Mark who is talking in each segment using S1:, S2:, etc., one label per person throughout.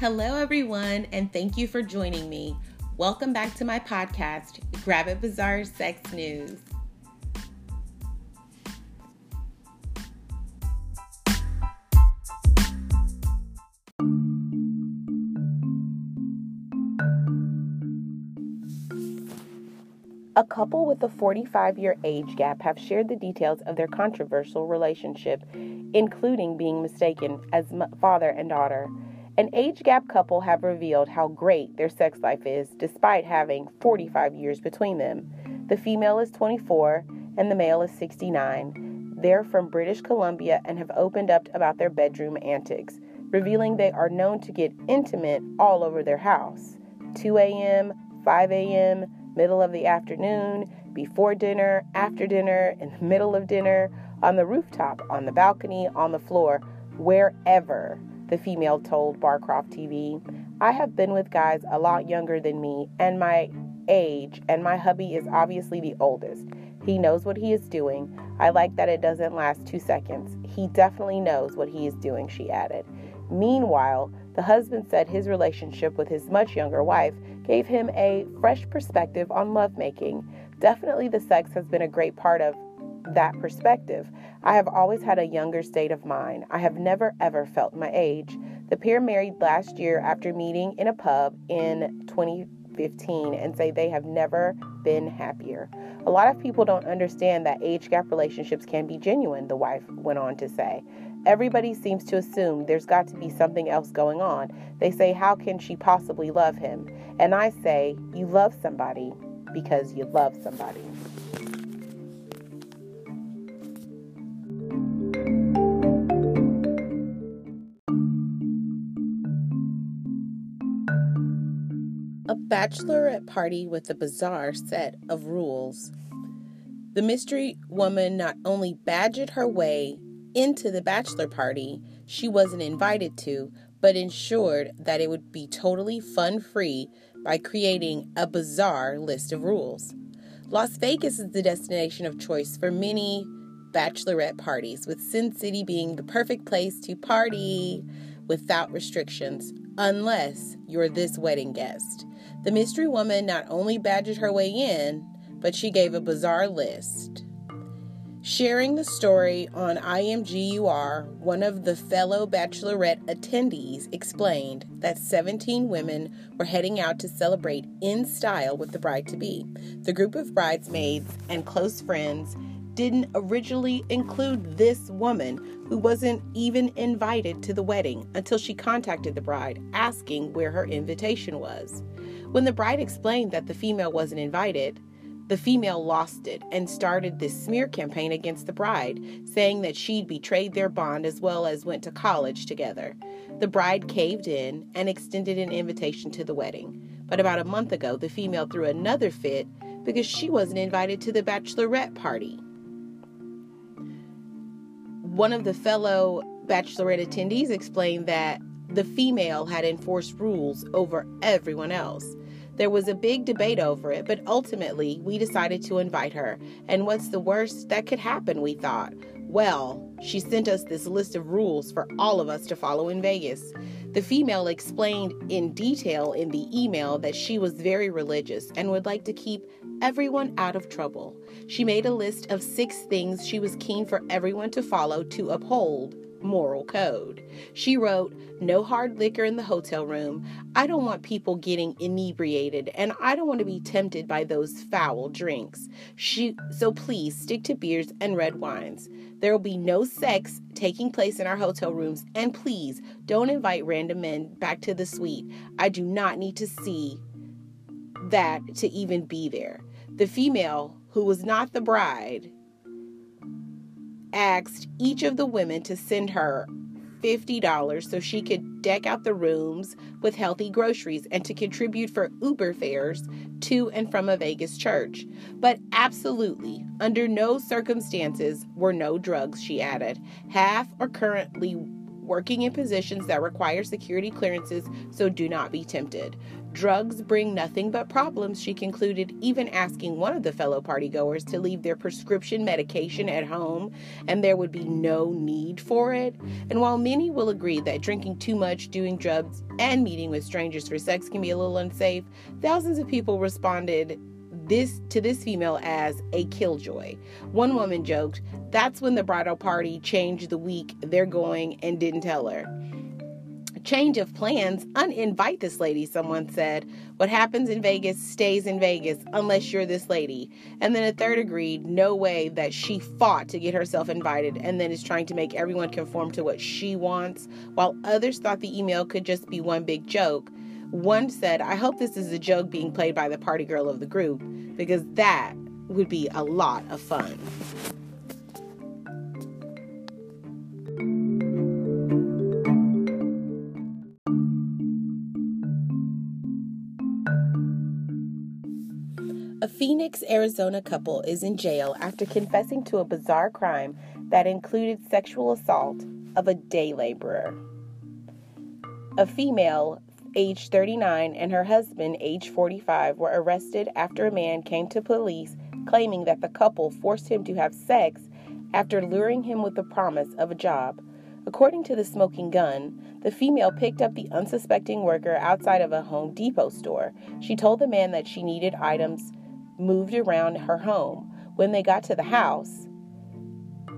S1: Hello, everyone, and thank you for joining me. Welcome back to my podcast, Grab It Bizarre Sex News. A couple with a 45 year age gap have shared the details of their controversial relationship, including being mistaken as father and daughter. An age gap couple have revealed how great their sex life is despite having 45 years between them. The female is 24 and the male is 69. They're from British Columbia and have opened up about their bedroom antics, revealing they are known to get intimate all over their house 2 a.m., 5 a.m., middle of the afternoon, before dinner, after dinner, in the middle of dinner, on the rooftop, on the balcony, on the floor, wherever, the female told Barcroft TV. I have been with guys a lot younger than me and my age, and my hubby is obviously the oldest. He knows what he is doing. I like that it doesn't last two seconds. He definitely knows what he is doing, she added. Meanwhile, the husband said his relationship with his much younger wife gave him a fresh perspective on lovemaking. Definitely, the sex has been a great part of that perspective. I have always had a younger state of mind. I have never ever felt my age. The pair married last year after meeting in a pub in 2015 and say they have never been happier. A lot of people don't understand that age gap relationships can be genuine, the wife went on to say. Everybody seems to assume there's got to be something else going on. They say, How can she possibly love him? And I say, You love somebody because you love somebody. Bachelorette party with a bizarre set of rules. The mystery woman not only badgered her way into the bachelor party she wasn't invited to, but ensured that it would be totally fun free by creating a bizarre list of rules. Las Vegas is the destination of choice for many bachelorette parties, with Sin City being the perfect place to party without restrictions, unless you're this wedding guest. The mystery woman not only badgered her way in, but she gave a bizarre list. Sharing the story on IMGUR, one of the fellow bachelorette attendees explained that 17 women were heading out to celebrate in style with the bride to be. The group of bridesmaids and close friends didn't originally include this woman who wasn't even invited to the wedding until she contacted the bride asking where her invitation was. When the bride explained that the female wasn't invited, the female lost it and started this smear campaign against the bride, saying that she'd betrayed their bond as well as went to college together. The bride caved in and extended an invitation to the wedding. But about a month ago, the female threw another fit because she wasn't invited to the bachelorette party. One of the fellow bachelorette attendees explained that the female had enforced rules over everyone else. There was a big debate over it, but ultimately we decided to invite her. And what's the worst that could happen, we thought? Well, she sent us this list of rules for all of us to follow in Vegas. The female explained in detail in the email that she was very religious and would like to keep everyone out of trouble. She made a list of six things she was keen for everyone to follow to uphold moral code. She wrote, No hard liquor in the hotel room. I don't want people getting inebriated, and I don't want to be tempted by those foul drinks. She, so please stick to beers and red wines. There will be no sex taking place in our hotel rooms, and please don't invite random men back to the suite. I do not need to see that to even be there. The female, who was not the bride, asked each of the women to send her $50 so she could deck out the rooms with healthy groceries and to contribute for Uber fares to and from a Vegas church. But absolutely, under no circumstances were no drugs, she added. Half are currently working in positions that require security clearances, so do not be tempted. Drugs bring nothing but problems, she concluded, even asking one of the fellow partygoers to leave their prescription medication at home and there would be no need for it. And while many will agree that drinking too much, doing drugs, and meeting with strangers for sex can be a little unsafe, thousands of people responded this to this female as a killjoy. One woman joked, "That's when the bridal party changed the week they're going and didn't tell her." Change of plans, uninvite this lady, someone said. What happens in Vegas stays in Vegas unless you're this lady. And then a third agreed, no way that she fought to get herself invited and then is trying to make everyone conform to what she wants, while others thought the email could just be one big joke. One said, I hope this is a joke being played by the party girl of the group, because that would be a lot of fun. A Phoenix, Arizona couple is in jail after confessing to a bizarre crime that included sexual assault of a day laborer. A female, age 39, and her husband, age 45, were arrested after a man came to police claiming that the couple forced him to have sex after luring him with the promise of a job. According to the smoking gun, the female picked up the unsuspecting worker outside of a Home Depot store. She told the man that she needed items moved around her home. When they got to the house,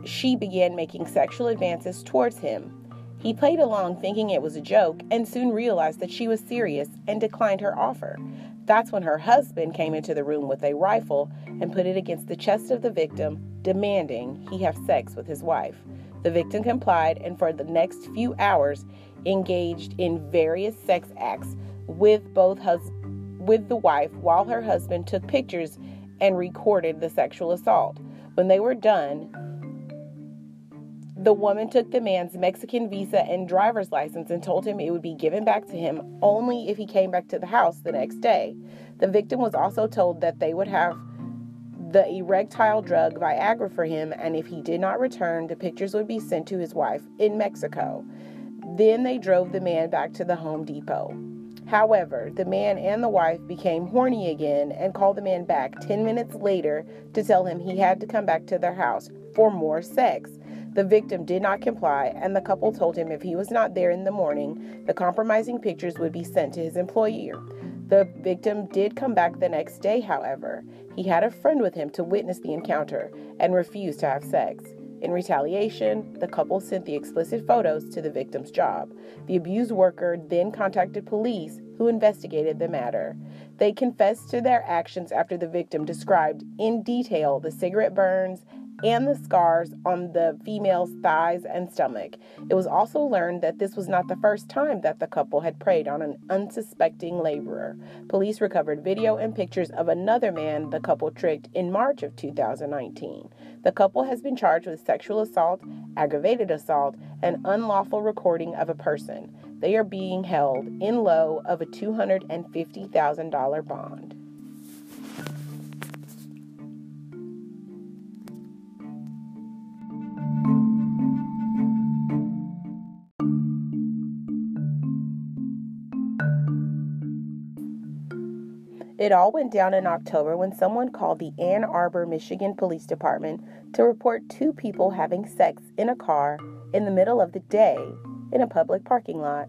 S1: she began making sexual advances towards him. He played along thinking it was a joke and soon realized that she was serious and declined her offer. That's when her husband came into the room with a rifle and put it against the chest of the victim, demanding he have sex with his wife. The victim complied and for the next few hours engaged in various sex acts with both husbands with the wife while her husband took pictures and recorded the sexual assault. When they were done, the woman took the man's Mexican visa and driver's license and told him it would be given back to him only if he came back to the house the next day. The victim was also told that they would have the erectile drug Viagra for him, and if he did not return, the pictures would be sent to his wife in Mexico. Then they drove the man back to the Home Depot. However, the man and the wife became horny again and called the man back 10 minutes later to tell him he had to come back to their house for more sex. The victim did not comply, and the couple told him if he was not there in the morning, the compromising pictures would be sent to his employer. The victim did come back the next day, however. He had a friend with him to witness the encounter and refused to have sex. In retaliation, the couple sent the explicit photos to the victim's job. The abused worker then contacted police, who investigated the matter. They confessed to their actions after the victim described in detail the cigarette burns and the scars on the female's thighs and stomach. It was also learned that this was not the first time that the couple had preyed on an unsuspecting laborer. Police recovered video and pictures of another man the couple tricked in March of 2019. The couple has been charged with sexual assault, aggravated assault, and unlawful recording of a person. They are being held in low of a $250,000 bond. It all went down in October when someone called the Ann Arbor, Michigan Police Department to report two people having sex in a car in the middle of the day in a public parking lot.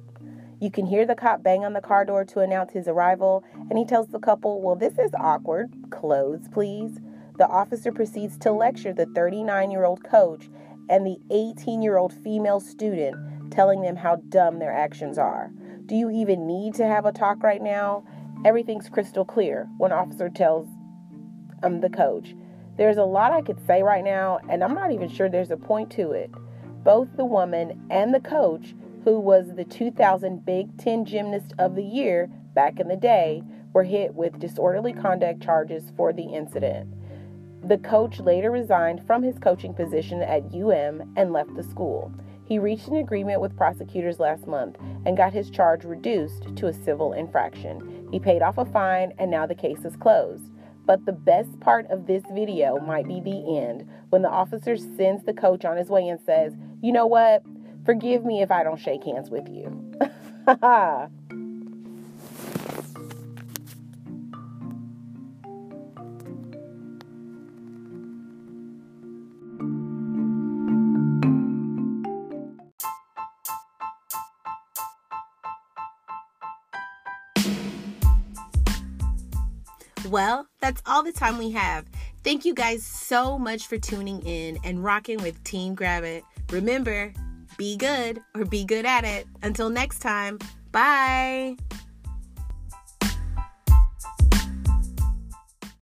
S1: You can hear the cop bang on the car door to announce his arrival, and he tells the couple, Well, this is awkward. Clothes, please. The officer proceeds to lecture the 39 year old coach and the 18 year old female student, telling them how dumb their actions are. Do you even need to have a talk right now? Everything's crystal clear. One officer tells um, the coach, There's a lot I could say right now, and I'm not even sure there's a point to it. Both the woman and the coach, who was the 2000 Big Ten Gymnast of the Year back in the day, were hit with disorderly conduct charges for the incident. The coach later resigned from his coaching position at UM and left the school. He reached an agreement with prosecutors last month and got his charge reduced to a civil infraction. He paid off a fine and now the case is closed. But the best part of this video might be the end when the officer sends the coach on his way and says, You know what? Forgive me if I don't shake hands with you. Well, that's all the time we have. Thank you guys so much for tuning in and rocking with Team Grab It. Remember, be good or be good at it. Until next time, bye.